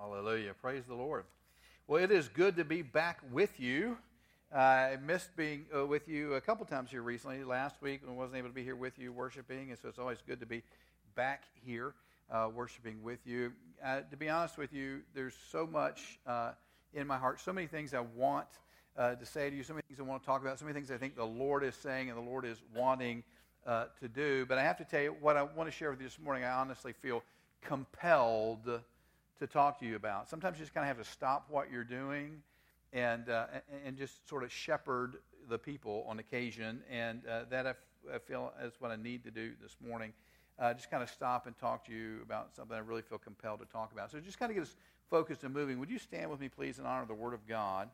Hallelujah. Praise the Lord. Well, it is good to be back with you. I missed being uh, with you a couple times here recently. Last week, I wasn't able to be here with you worshiping, and so it's always good to be back here uh, worshiping with you. Uh, to be honest with you, there's so much uh, in my heart, so many things I want uh, to say to you, so many things I want to talk about, so many things I think the Lord is saying and the Lord is wanting to do. But I have to tell you, what I want to share with you this morning, I honestly feel compelled to talk to you about. Sometimes you just kind of have to stop what you're doing and, uh, and just sort of shepherd the people on occasion. And uh, that I, f- I feel is what I need to do this morning. Uh, just kind of stop and talk to you about something I really feel compelled to talk about. So just kind of get us focused and moving. Would you stand with me, please, in honor of the Word of God?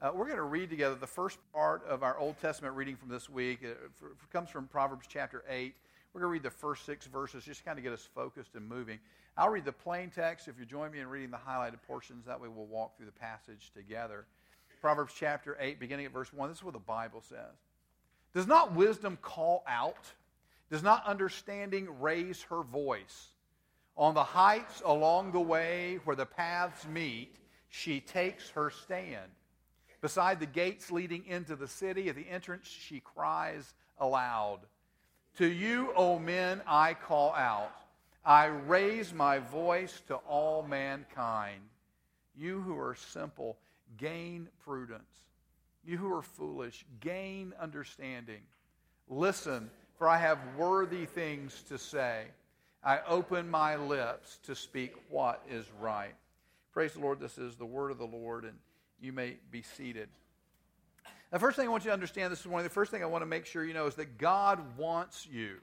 Uh, we're going to read together the first part of our Old Testament reading from this week. It, it comes from Proverbs chapter 8. We're going to read the first six verses, just kind of get us focused and moving. I'll read the plain text. If you join me in reading the highlighted portions, that way we'll walk through the passage together. Proverbs chapter 8, beginning at verse 1. This is what the Bible says Does not wisdom call out? Does not understanding raise her voice? On the heights along the way where the paths meet, she takes her stand. Beside the gates leading into the city, at the entrance, she cries aloud. To you, O men, I call out. I raise my voice to all mankind. You who are simple, gain prudence. You who are foolish, gain understanding. Listen, for I have worthy things to say. I open my lips to speak what is right. Praise the Lord. This is the word of the Lord, and you may be seated. The first thing I want you to understand this morning, the first thing I want to make sure you know is that God wants you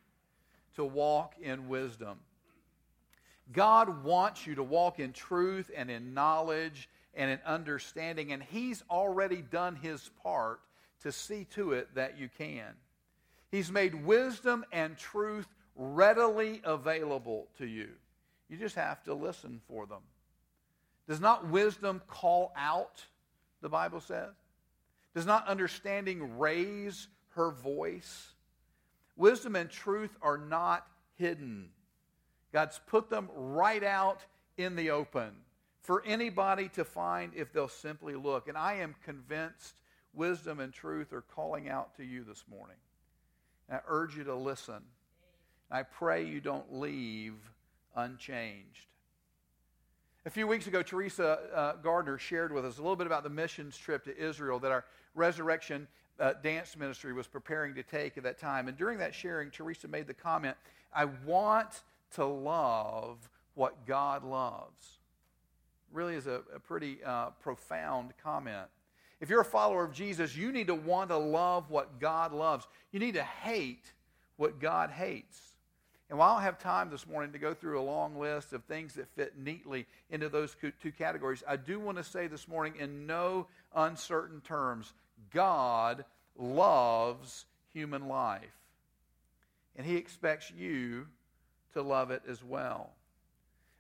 to walk in wisdom. God wants you to walk in truth and in knowledge and in understanding, and He's already done His part to see to it that you can. He's made wisdom and truth readily available to you. You just have to listen for them. Does not wisdom call out, the Bible says? Does not understanding raise her voice? Wisdom and truth are not hidden. God's put them right out in the open for anybody to find if they'll simply look. And I am convinced wisdom and truth are calling out to you this morning. And I urge you to listen. I pray you don't leave unchanged. A few weeks ago, Teresa uh, Gardner shared with us a little bit about the missions trip to Israel that our resurrection uh, dance ministry was preparing to take at that time. And during that sharing, Teresa made the comment I want to love what God loves. Really is a, a pretty uh, profound comment. If you're a follower of Jesus, you need to want to love what God loves. You need to hate what God hates. And while I don't have time this morning to go through a long list of things that fit neatly into those two categories, I do want to say this morning in no uncertain terms God loves human life. And He expects you to love it as well.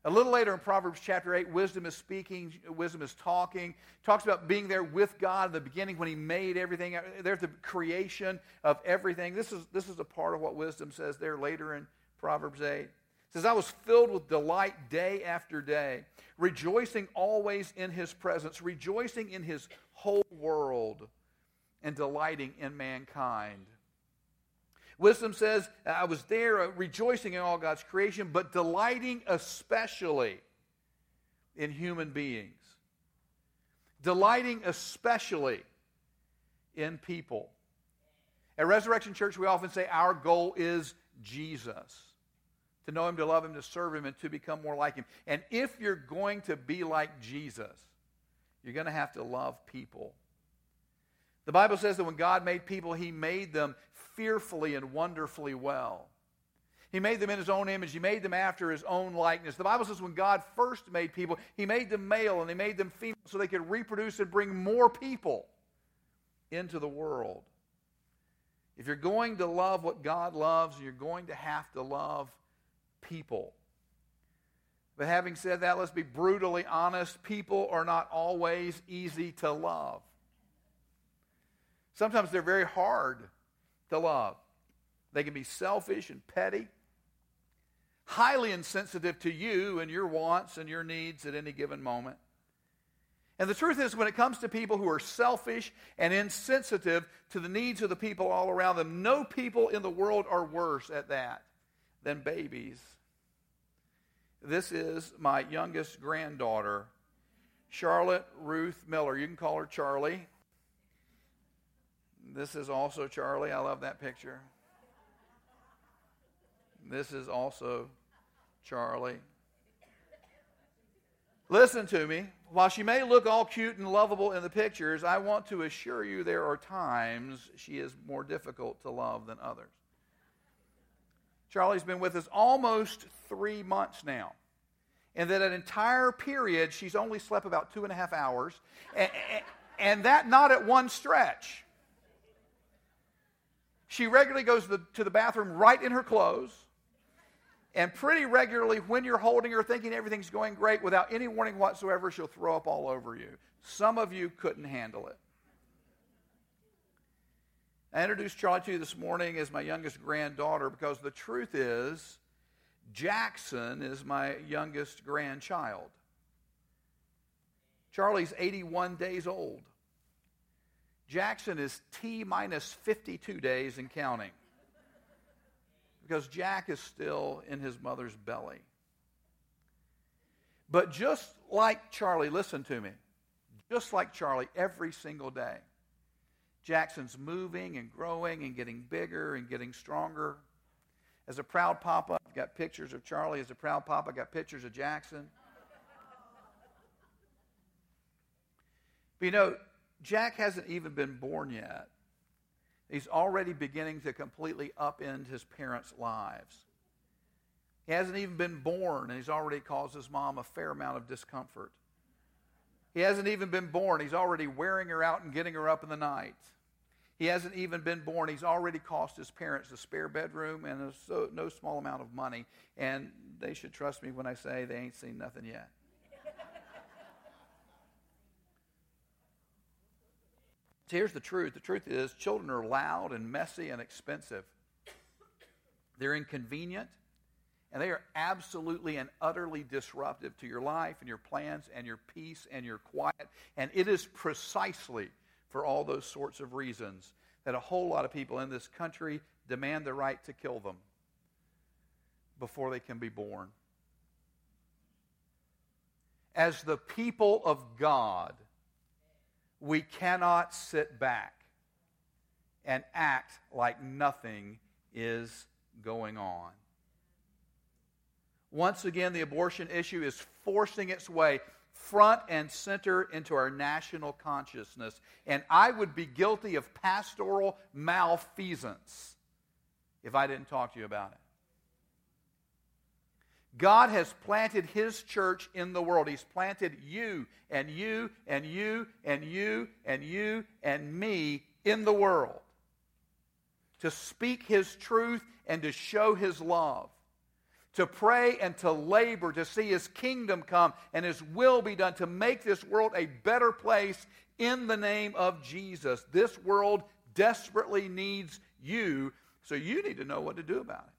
A little later in Proverbs chapter 8, wisdom is speaking, wisdom is talking, talks about being there with God in the beginning when He made everything. There's the creation of everything. This is, this is a part of what wisdom says there later in Proverbs 8. It says, I was filled with delight day after day, rejoicing always in his presence, rejoicing in his whole world, and delighting in mankind. Wisdom says, I was there uh, rejoicing in all God's creation, but delighting especially in human beings. Delighting especially in people. At Resurrection Church, we often say our goal is Jesus to know him, to love him, to serve him, and to become more like him. And if you're going to be like Jesus, you're going to have to love people. The Bible says that when God made people, he made them fearfully and wonderfully well. He made them in his own image. He made them after his own likeness. The Bible says when God first made people, he made them male and he made them female so they could reproduce and bring more people into the world. If you're going to love what God loves, you're going to have to love people. But having said that, let's be brutally honest. People are not always easy to love. Sometimes they're very hard to love. They can be selfish and petty, highly insensitive to you and your wants and your needs at any given moment. And the truth is, when it comes to people who are selfish and insensitive to the needs of the people all around them, no people in the world are worse at that than babies. This is my youngest granddaughter, Charlotte Ruth Miller. You can call her Charlie. This is also Charlie. I love that picture. This is also Charlie. Listen to me. While she may look all cute and lovable in the pictures, I want to assure you there are times she is more difficult to love than others. Charlie's been with us almost three months now. And that an entire period, she's only slept about two and a half hours, and, and that not at one stretch. She regularly goes to the, to the bathroom right in her clothes. And pretty regularly, when you're holding her, thinking everything's going great, without any warning whatsoever, she'll throw up all over you. Some of you couldn't handle it. I introduced Charlie to you this morning as my youngest granddaughter because the truth is, Jackson is my youngest grandchild. Charlie's 81 days old. Jackson is T minus 52 days and counting because Jack is still in his mother's belly. But just like Charlie, listen to me, just like Charlie, every single day, Jackson's moving and growing and getting bigger and getting stronger. As a proud papa, I've got pictures of Charlie. As a proud papa, I've got pictures of Jackson. But you know, Jack hasn't even been born yet. He's already beginning to completely upend his parents' lives. He hasn't even been born, and he's already caused his mom a fair amount of discomfort. He hasn't even been born. He's already wearing her out and getting her up in the night. He hasn't even been born. He's already cost his parents a spare bedroom and a so, no small amount of money. And they should trust me when I say they ain't seen nothing yet. Here's the truth the truth is, children are loud and messy and expensive. They're inconvenient, and they are absolutely and utterly disruptive to your life and your plans and your peace and your quiet. And it is precisely for all those sorts of reasons that a whole lot of people in this country demand the right to kill them before they can be born. As the people of God, we cannot sit back and act like nothing is going on. Once again, the abortion issue is forcing its way front and center into our national consciousness. And I would be guilty of pastoral malfeasance if I didn't talk to you about it. God has planted His church in the world. He's planted you and you and you and you and you and me in the world to speak His truth and to show His love, to pray and to labor to see His kingdom come and His will be done, to make this world a better place in the name of Jesus. This world desperately needs you, so you need to know what to do about it.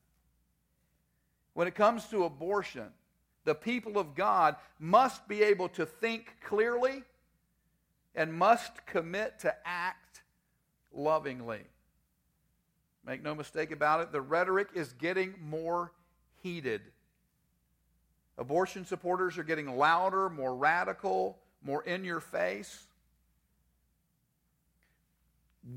When it comes to abortion, the people of God must be able to think clearly and must commit to act lovingly. Make no mistake about it, the rhetoric is getting more heated. Abortion supporters are getting louder, more radical, more in your face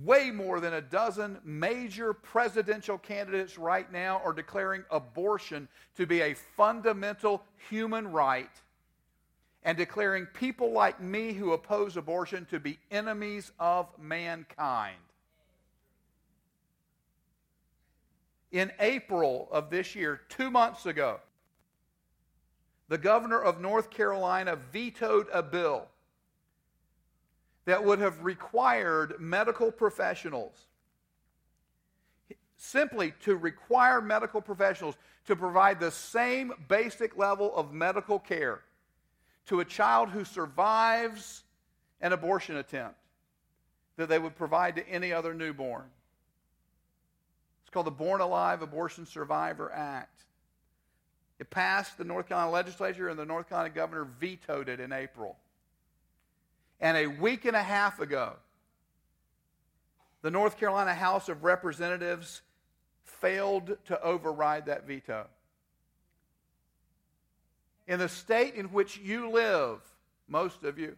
way more than a dozen major presidential candidates right now are declaring abortion to be a fundamental human right and declaring people like me who oppose abortion to be enemies of mankind. In April of this year, two months ago, the governor of North Carolina vetoed a bill that would have required medical professionals simply to require medical professionals to provide the same basic level of medical care to a child who survives an abortion attempt that they would provide to any other newborn. It's called the Born Alive Abortion Survivor Act. It passed the North Carolina legislature, and the North Carolina governor vetoed it in April. And a week and a half ago, the North Carolina House of Representatives failed to override that veto. In the state in which you live, most of you,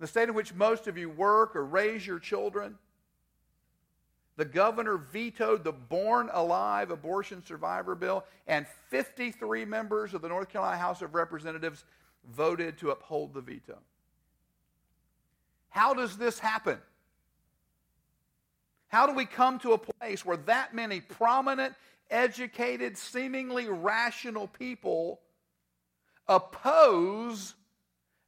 the state in which most of you work or raise your children, the governor vetoed the Born Alive abortion survivor bill, and 53 members of the North Carolina House of Representatives voted to uphold the veto. How does this happen? How do we come to a place where that many prominent, educated, seemingly rational people oppose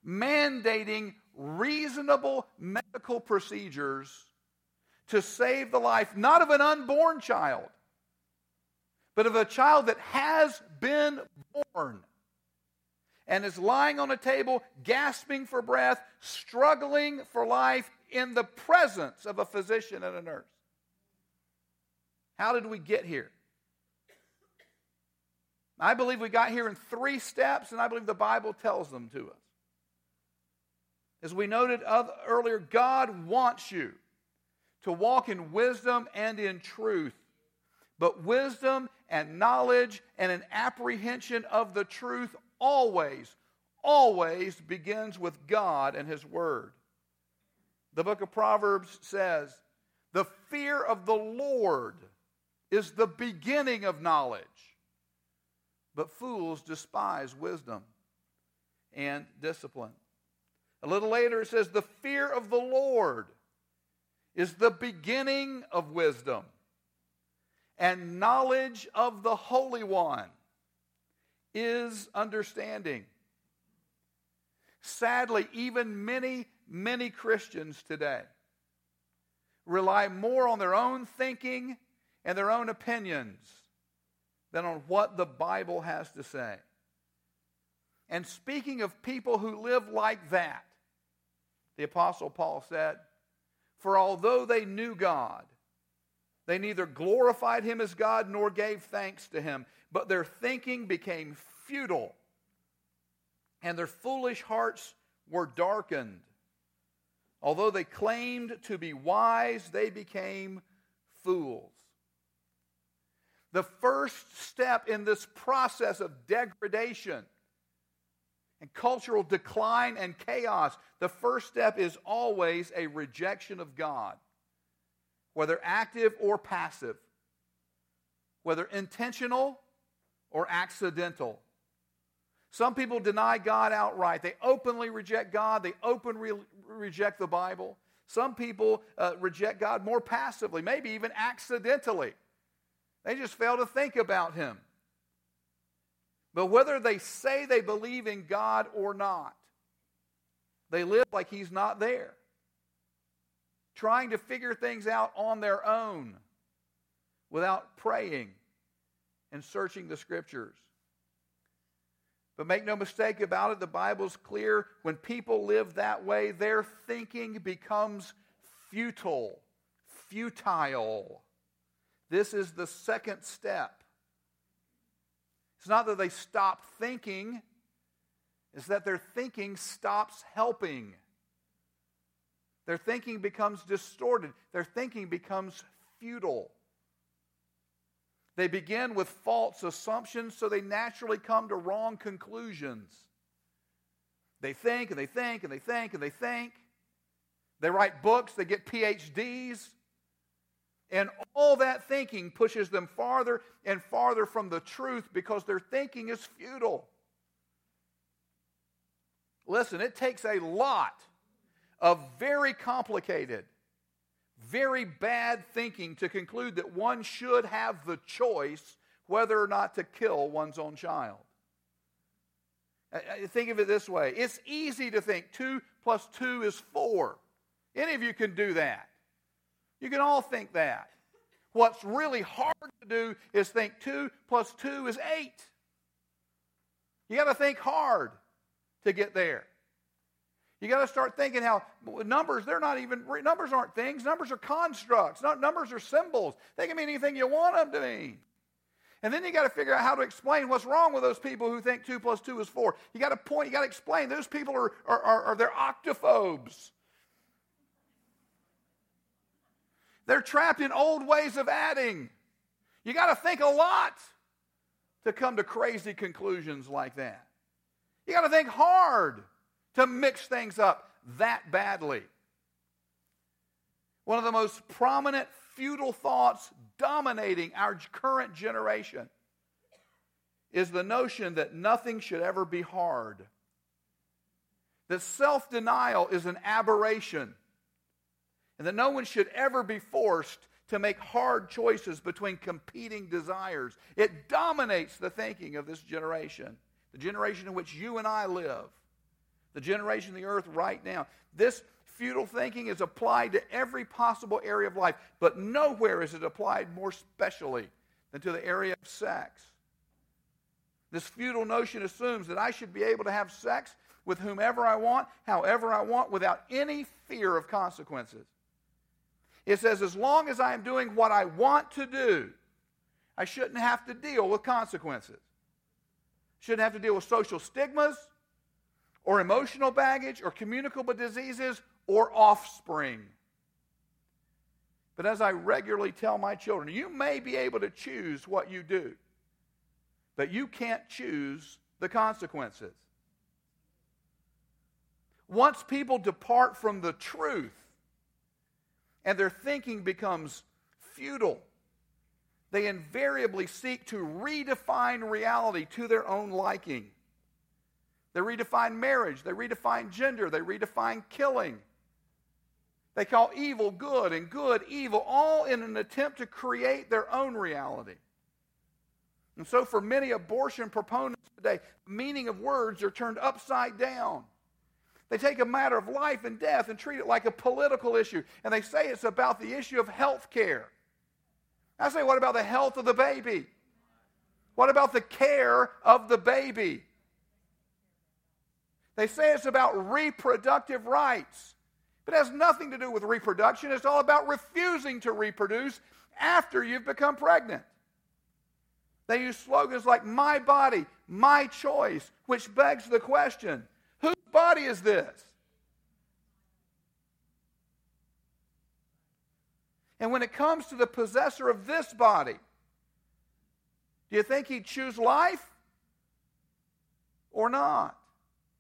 mandating reasonable medical procedures to save the life not of an unborn child, but of a child that has been born and is lying on a table, gasping for breath, struggling for life in the presence of a physician and a nurse. How did we get here? I believe we got here in three steps, and I believe the Bible tells them to us. As we noted earlier, God wants you to walk in wisdom and in truth. But wisdom and knowledge and an apprehension of the truth always, always begins with God and His Word. The book of Proverbs says, The fear of the Lord is the beginning of knowledge, but fools despise wisdom and discipline. A little later, it says, The fear of the Lord is the beginning of wisdom, and knowledge of the Holy One is understanding. Sadly, even many, many Christians today rely more on their own thinking and their own opinions than on what the Bible has to say. And speaking of people who live like that, the Apostle Paul said, For although they knew God, they neither glorified him as God nor gave thanks to him, but their thinking became futile, and their foolish hearts were darkened. Although they claimed to be wise, they became fools. The first step in this process of degradation and cultural decline and chaos, the first step is always a rejection of God, whether active or passive, whether intentional or accidental. Some people deny God outright. They openly reject God, they openly reject the Bible. Some people uh, reject God more passively, maybe even accidentally. They just fail to think about Him. But whether they say they believe in God or not, they live like He's not there, trying to figure things out on their own without praying and searching the Scriptures. But make no mistake about it, the Bible's clear. When people live that way, their thinking becomes futile. Futile. This is the second step. It's not that they stop thinking, it's that their thinking stops helping. Their thinking becomes distorted, their thinking becomes futile. They begin with false assumptions, so they naturally come to wrong conclusions. They think and they think and they think and they think. They write books, they get PhDs. And all that thinking pushes them farther and farther from the truth because their thinking is futile. Listen, it takes a lot of very complicated, very bad thinking to conclude that one should have the choice whether or not to kill one's own child. Think of it this way it's easy to think 2 plus 2 is 4. Any of you can do that. You can all think that. What's really hard to do is think 2 plus 2 is 8. You got to think hard to get there. You got to start thinking how numbers, they're not even, numbers aren't things. Numbers are constructs. Numbers are symbols. They can mean anything you want them to mean. And then you got to figure out how to explain what's wrong with those people who think 2 plus 2 is 4. You got to point, you got to explain. Those people are, are, are, are they're octophobes. They're trapped in old ways of adding. You got to think a lot to come to crazy conclusions like that. You got to think hard to mix things up that badly. One of the most prominent futile thoughts dominating our current generation is the notion that nothing should ever be hard. That self denial is an aberration. And that no one should ever be forced to make hard choices between competing desires. It dominates the thinking of this generation, the generation in which you and I live, the generation of the earth right now. This futile thinking is applied to every possible area of life, but nowhere is it applied more specially than to the area of sex. This futile notion assumes that I should be able to have sex with whomever I want, however I want, without any fear of consequences. It says, as long as I am doing what I want to do, I shouldn't have to deal with consequences. Shouldn't have to deal with social stigmas or emotional baggage or communicable diseases or offspring. But as I regularly tell my children, you may be able to choose what you do, but you can't choose the consequences. Once people depart from the truth and their thinking becomes futile, they invariably seek to redefine reality to their own liking. They redefine marriage, they redefine gender, they redefine killing. They call evil good and good evil, all in an attempt to create their own reality. And so, for many abortion proponents today, the meaning of words are turned upside down. They take a matter of life and death and treat it like a political issue, and they say it's about the issue of health care. I say, what about the health of the baby? What about the care of the baby? They say it's about reproductive rights. But it has nothing to do with reproduction. It's all about refusing to reproduce after you've become pregnant. They use slogans like my body, my choice, which begs the question whose body is this? And when it comes to the possessor of this body, do you think he'd choose life or not?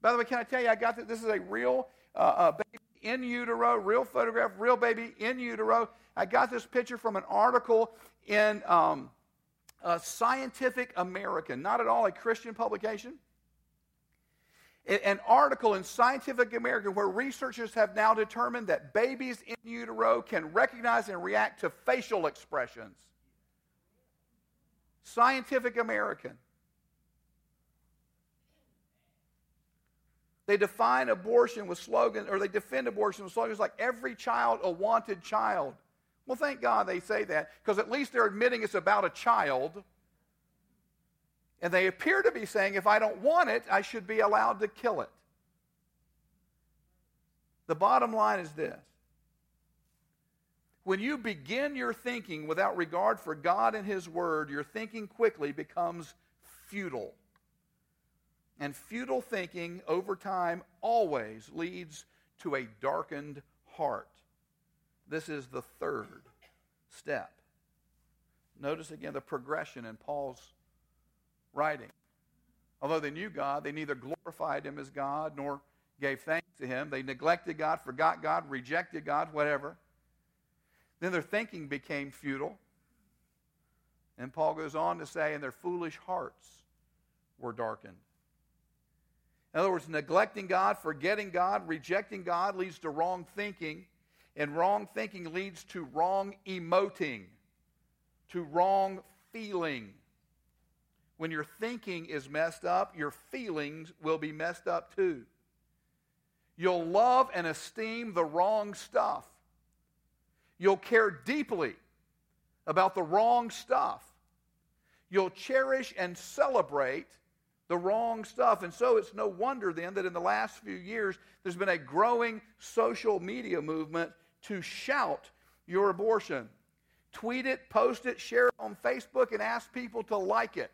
By the way, can I tell you, I got that this is a real uh, uh, baby in utero, real photograph, real baby in utero. I got this picture from an article in um, Scientific American, not at all a Christian publication. An article in Scientific American where researchers have now determined that babies in utero can recognize and react to facial expressions. Scientific American. They define abortion with slogans, or they defend abortion with slogans like every child a wanted child. Well, thank God they say that, because at least they're admitting it's about a child. And they appear to be saying, if I don't want it, I should be allowed to kill it. The bottom line is this when you begin your thinking without regard for God and His Word, your thinking quickly becomes futile. And futile thinking over time always leads to a darkened heart. This is the third step. Notice again the progression in Paul's writing. Although they knew God, they neither glorified him as God nor gave thanks to him. They neglected God, forgot God, rejected God, whatever. Then their thinking became futile. And Paul goes on to say, and their foolish hearts were darkened. In other words, neglecting God, forgetting God, rejecting God leads to wrong thinking, and wrong thinking leads to wrong emoting, to wrong feeling. When your thinking is messed up, your feelings will be messed up too. You'll love and esteem the wrong stuff. You'll care deeply about the wrong stuff. You'll cherish and celebrate the wrong stuff. And so it's no wonder then that in the last few years there's been a growing social media movement to shout your abortion, Tweet it, post it, share it on Facebook, and ask people to like it.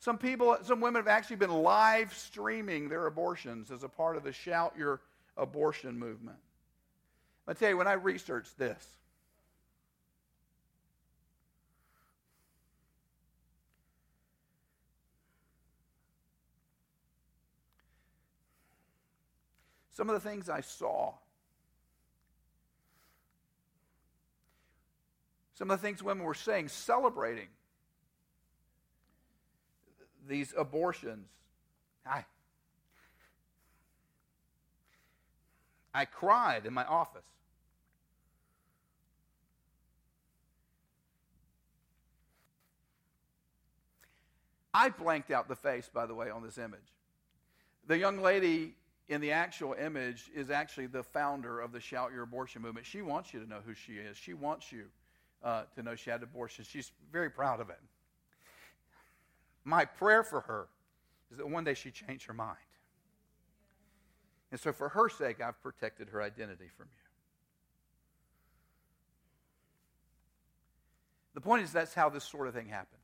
Some people, some women have actually been live streaming their abortions as a part of the Shout Your Abortion movement. I tell you, when I researched this, some of the things I saw, some of the things women were saying, celebrating these abortions. I, I cried in my office. I blanked out the face, by the way, on this image. The young lady in the actual image is actually the founder of the Shout Your Abortion movement. She wants you to know who she is. She wants you uh, to know she had abortion. She's very proud of it. My prayer for her is that one day she change her mind. And so, for her sake, I've protected her identity from you. The point is, that's how this sort of thing happens.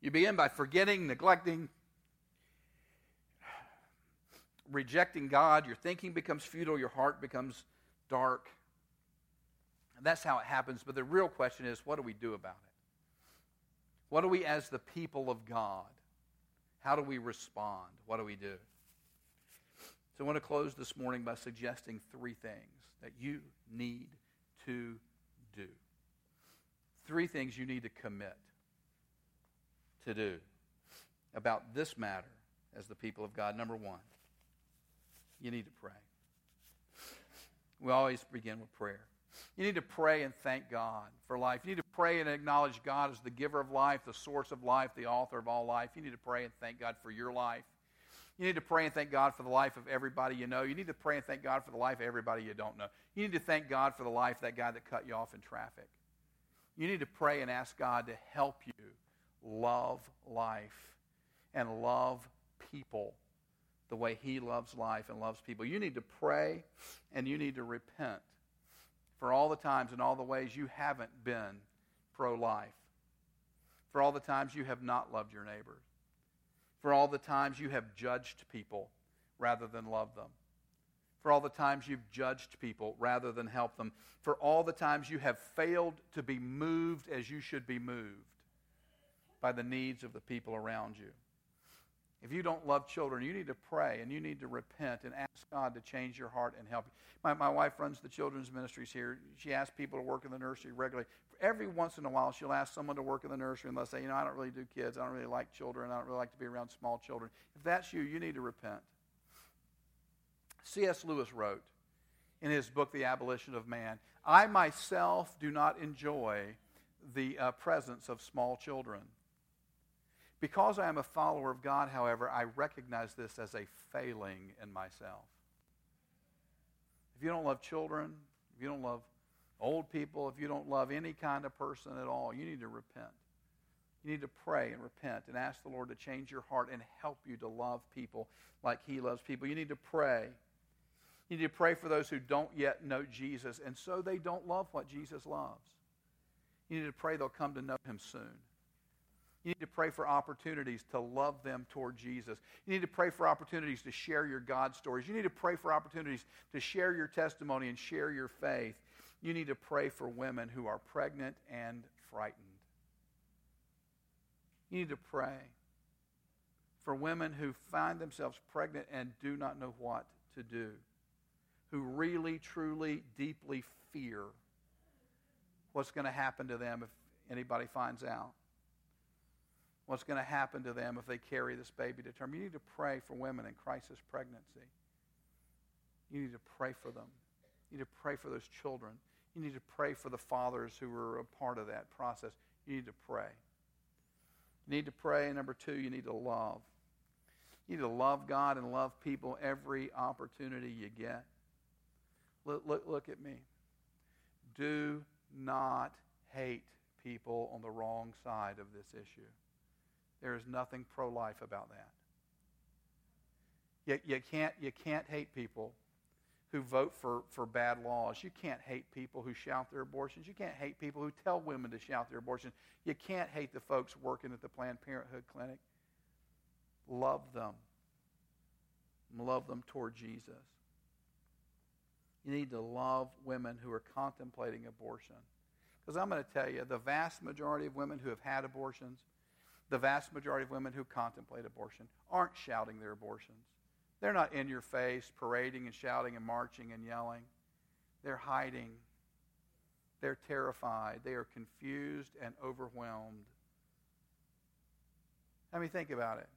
You begin by forgetting, neglecting, rejecting God. Your thinking becomes futile, your heart becomes dark. And that's how it happens. But the real question is, what do we do about it? What do we, as the people of God, how do we respond? What do we do? So I want to close this morning by suggesting three things that you need to do. Three things you need to commit to do about this matter as the people of God. Number one, you need to pray. We always begin with prayer. You need to pray and thank God for life. You need to pray and acknowledge God as the giver of life, the source of life, the author of all life. You need to pray and thank God for your life. You need to pray and thank God for the life of everybody you know. You need to pray and thank God for the life of everybody you don't know. You need to thank God for the life of that guy that cut you off in traffic. You need to pray and ask God to help you love life and love people the way He loves life and loves people. You need to pray and you need to repent for all the times and all the ways you haven't been pro life, for all the times you have not loved your neighbors, for all the times you have judged people rather than loved them, for all the times you've judged people rather than helped them, for all the times you have failed to be moved as you should be moved by the needs of the people around you. If you don't love children, you need to pray and you need to repent and ask God to change your heart and help you. My, my wife runs the children's ministries here. She asks people to work in the nursery regularly. Every once in a while, she'll ask someone to work in the nursery and they'll say, You know, I don't really do kids. I don't really like children. I don't really like to be around small children. If that's you, you need to repent. C.S. Lewis wrote in his book, The Abolition of Man I myself do not enjoy the uh, presence of small children. Because I am a follower of God, however, I recognize this as a failing in myself. If you don't love children, if you don't love old people, if you don't love any kind of person at all, you need to repent. You need to pray and repent and ask the Lord to change your heart and help you to love people like He loves people. You need to pray. You need to pray for those who don't yet know Jesus, and so they don't love what Jesus loves. You need to pray they'll come to know Him soon. You need to pray for opportunities to love them toward Jesus. You need to pray for opportunities to share your God stories. You need to pray for opportunities to share your testimony and share your faith. You need to pray for women who are pregnant and frightened. You need to pray for women who find themselves pregnant and do not know what to do, who really, truly, deeply fear what's going to happen to them if anybody finds out what's going to happen to them if they carry this baby to term. You need to pray for women in crisis pregnancy. You need to pray for them. You need to pray for those children. You need to pray for the fathers who were a part of that process. You need to pray. You need to pray. And number two, you need to love. You need to love God and love people every opportunity you get. Look, look, look at me. Do not hate people on the wrong side of this issue. There is nothing pro life about that. You, you, can't, you can't hate people who vote for, for bad laws. You can't hate people who shout their abortions. You can't hate people who tell women to shout their abortions. You can't hate the folks working at the Planned Parenthood clinic. Love them. Love them toward Jesus. You need to love women who are contemplating abortion. Because I'm going to tell you, the vast majority of women who have had abortions, the vast majority of women who contemplate abortion, aren't shouting their abortions. They're not in your face, parading and shouting and marching and yelling. They're hiding. They're terrified. They are confused and overwhelmed. I mean, think about it.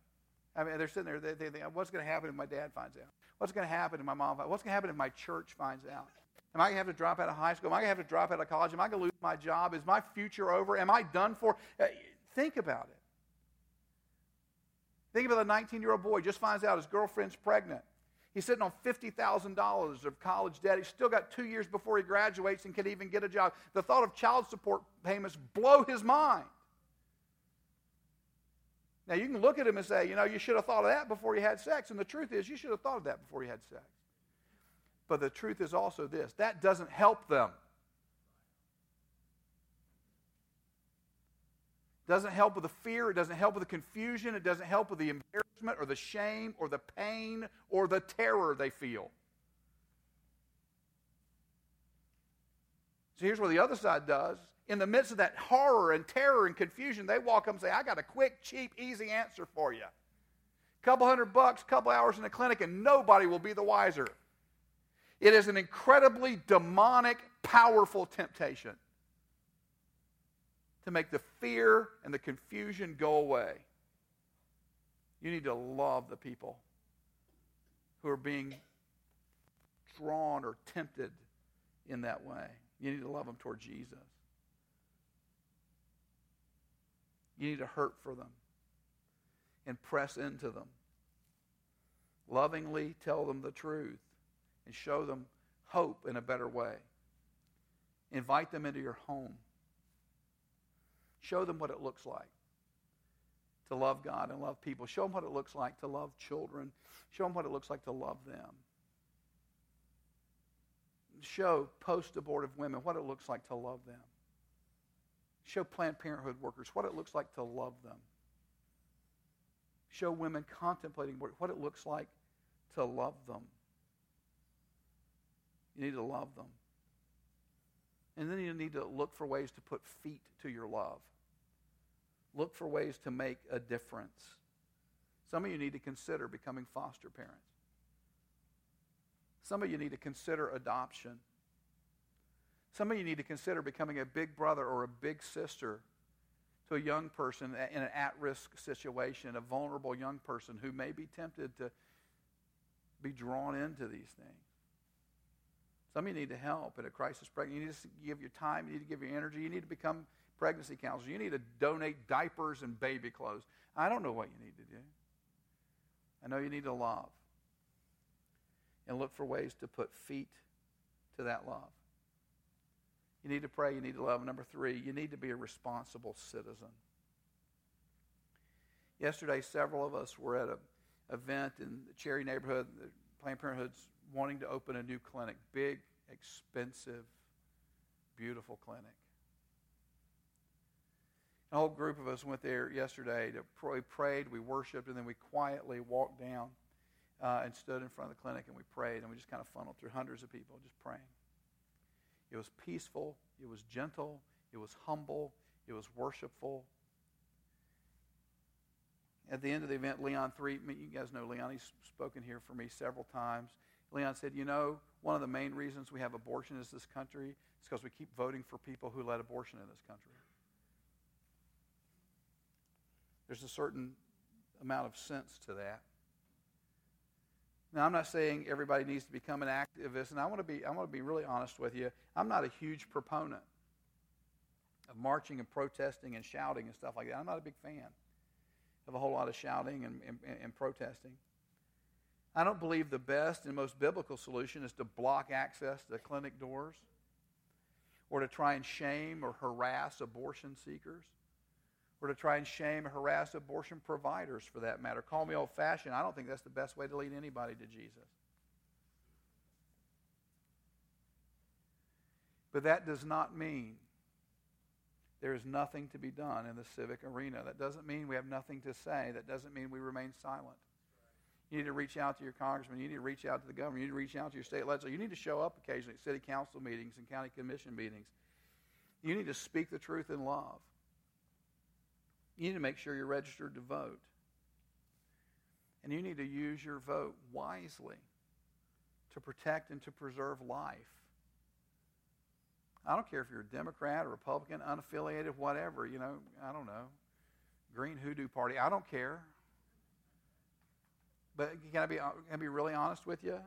I mean, they're sitting there. They, they think, what's going to happen if my dad finds out? What's going to happen if my mom finds out? What's going to happen if my church finds out? Am I going to have to drop out of high school? Am I going to have to drop out of college? Am I going to lose my job? Is my future over? Am I done for? Uh, think about it. Think about a 19 year old boy just finds out his girlfriend's pregnant. He's sitting on $50,000 of college debt. He's still got two years before he graduates and can even get a job. The thought of child support payments blow his mind. Now, you can look at him and say, you know, you should have thought of that before you had sex. And the truth is, you should have thought of that before you had sex. But the truth is also this that doesn't help them. Doesn't help with the fear, it doesn't help with the confusion, it doesn't help with the embarrassment or the shame or the pain or the terror they feel. So here's what the other side does. In the midst of that horror and terror and confusion, they walk up and say, I got a quick, cheap, easy answer for you. Couple hundred bucks, couple hours in the clinic, and nobody will be the wiser. It is an incredibly demonic, powerful temptation to make the fear and the confusion go away. You need to love the people who are being drawn or tempted in that way. You need to love them toward Jesus. You need to hurt for them and press into them. Lovingly tell them the truth and show them hope in a better way. Invite them into your home. Show them what it looks like to love God and love people. Show them what it looks like to love children. Show them what it looks like to love them. Show post abortive women what it looks like to love them. Show Planned Parenthood workers what it looks like to love them. Show women contemplating what it looks like to love them. You need to love them. And then you need to look for ways to put feet to your love. Look for ways to make a difference. Some of you need to consider becoming foster parents. Some of you need to consider adoption. Some of you need to consider becoming a big brother or a big sister to a young person in an at risk situation, a vulnerable young person who may be tempted to be drawn into these things. Some of you need to help in a crisis pregnancy. You need to give your time. You need to give your energy. You need to become pregnancy counselors. You need to donate diapers and baby clothes. I don't know what you need to do. I know you need to love and look for ways to put feet to that love. You need to pray. You need to love. Number three, you need to be a responsible citizen. Yesterday, several of us were at an event in the Cherry neighborhood. the Planned Parenthood's wanting to open a new clinic, big, expensive, beautiful clinic. A whole group of us went there yesterday to pray, we prayed, we worshiped, and then we quietly walked down uh, and stood in front of the clinic and we prayed, and we just kind of funneled through hundreds of people just praying. It was peaceful, it was gentle, it was humble, it was worshipful. At the end of the event, Leon three, you guys know Leon, he's spoken here for me several times. Leon said, You know, one of the main reasons we have abortion in this country is because we keep voting for people who let abortion in this country. There's a certain amount of sense to that. Now, I'm not saying everybody needs to become an activist, and I want to be, I want to be really honest with you. I'm not a huge proponent of marching and protesting and shouting and stuff like that. I'm not a big fan of a whole lot of shouting and, and, and protesting. I don't believe the best and most biblical solution is to block access to clinic doors or to try and shame or harass abortion seekers or to try and shame harass abortion providers for that matter. Call me old fashioned. I don't think that's the best way to lead anybody to Jesus. But that does not mean there is nothing to be done in the civic arena. That doesn't mean we have nothing to say. That doesn't mean we remain silent. You need to reach out to your congressman. You need to reach out to the governor. You need to reach out to your state legislature. You need to show up occasionally at city council meetings and county commission meetings. You need to speak the truth in love. You need to make sure you're registered to vote. And you need to use your vote wisely to protect and to preserve life. I don't care if you're a Democrat or Republican, unaffiliated, whatever, you know, I don't know, Green Hoodoo Party. I don't care. But can I be, can I be really honest with you?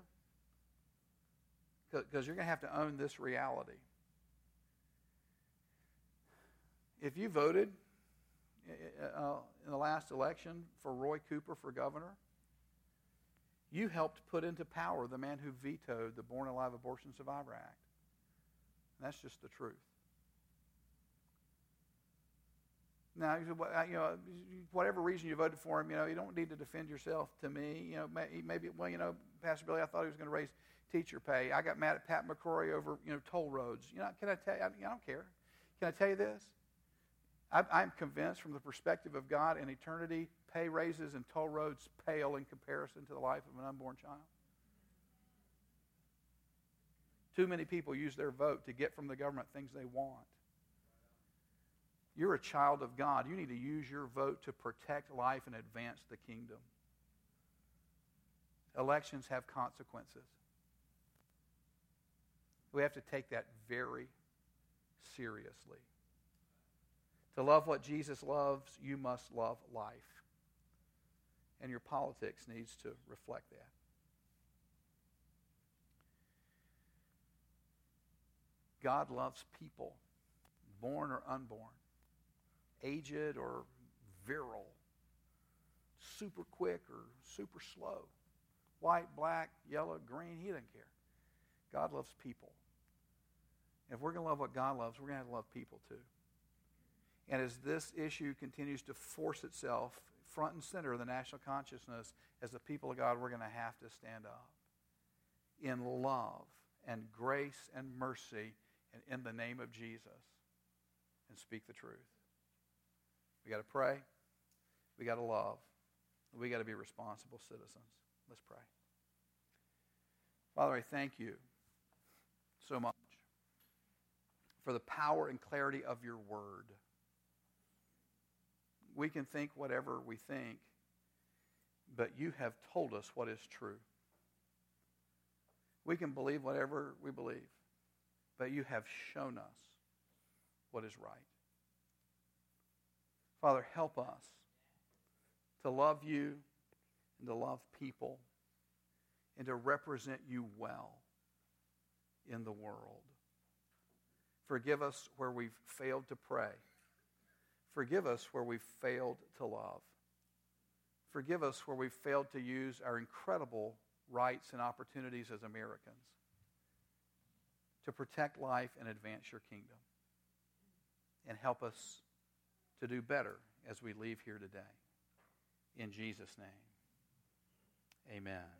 Because you're going to have to own this reality. If you voted uh, Uh, in the last election for Roy Cooper for governor, you helped put into power the man who vetoed the Born Alive Abortion Survivor Act. And that's just the truth. Now, you know, whatever reason you voted for him, you know, you don't need to defend yourself to me. You know, maybe, well, you know, Pastor Billy, I thought he was going to raise teacher pay. I got mad at Pat McCrory over, you know, toll roads. You know, can I tell you, I, I don't care. Can I tell you this? I'm convinced from the perspective of God in eternity, pay raises and toll roads pale in comparison to the life of an unborn child. Too many people use their vote to get from the government things they want. You're a child of God. You need to use your vote to protect life and advance the kingdom. Elections have consequences. We have to take that very seriously. To love what Jesus loves, you must love life. And your politics needs to reflect that. God loves people, born or unborn, aged or virile, super quick or super slow, white, black, yellow, green, he doesn't care. God loves people. If we're going to love what God loves, we're going to have to love people too. And as this issue continues to force itself front and center of the national consciousness, as the people of God, we're going to have to stand up in love and grace and mercy and in the name of Jesus and speak the truth. We got to pray. We got to love. We got to be responsible citizens. Let's pray. Father, I thank you so much for the power and clarity of your word. We can think whatever we think, but you have told us what is true. We can believe whatever we believe but you have shown us what is right. Father, help us to love you and to love people and to represent you well in the world. Forgive us where we've failed to pray. Forgive us where we've failed to love. Forgive us where we've failed to use our incredible rights and opportunities as Americans to protect life and advance your kingdom. And help us to do better as we leave here today. In Jesus' name, amen.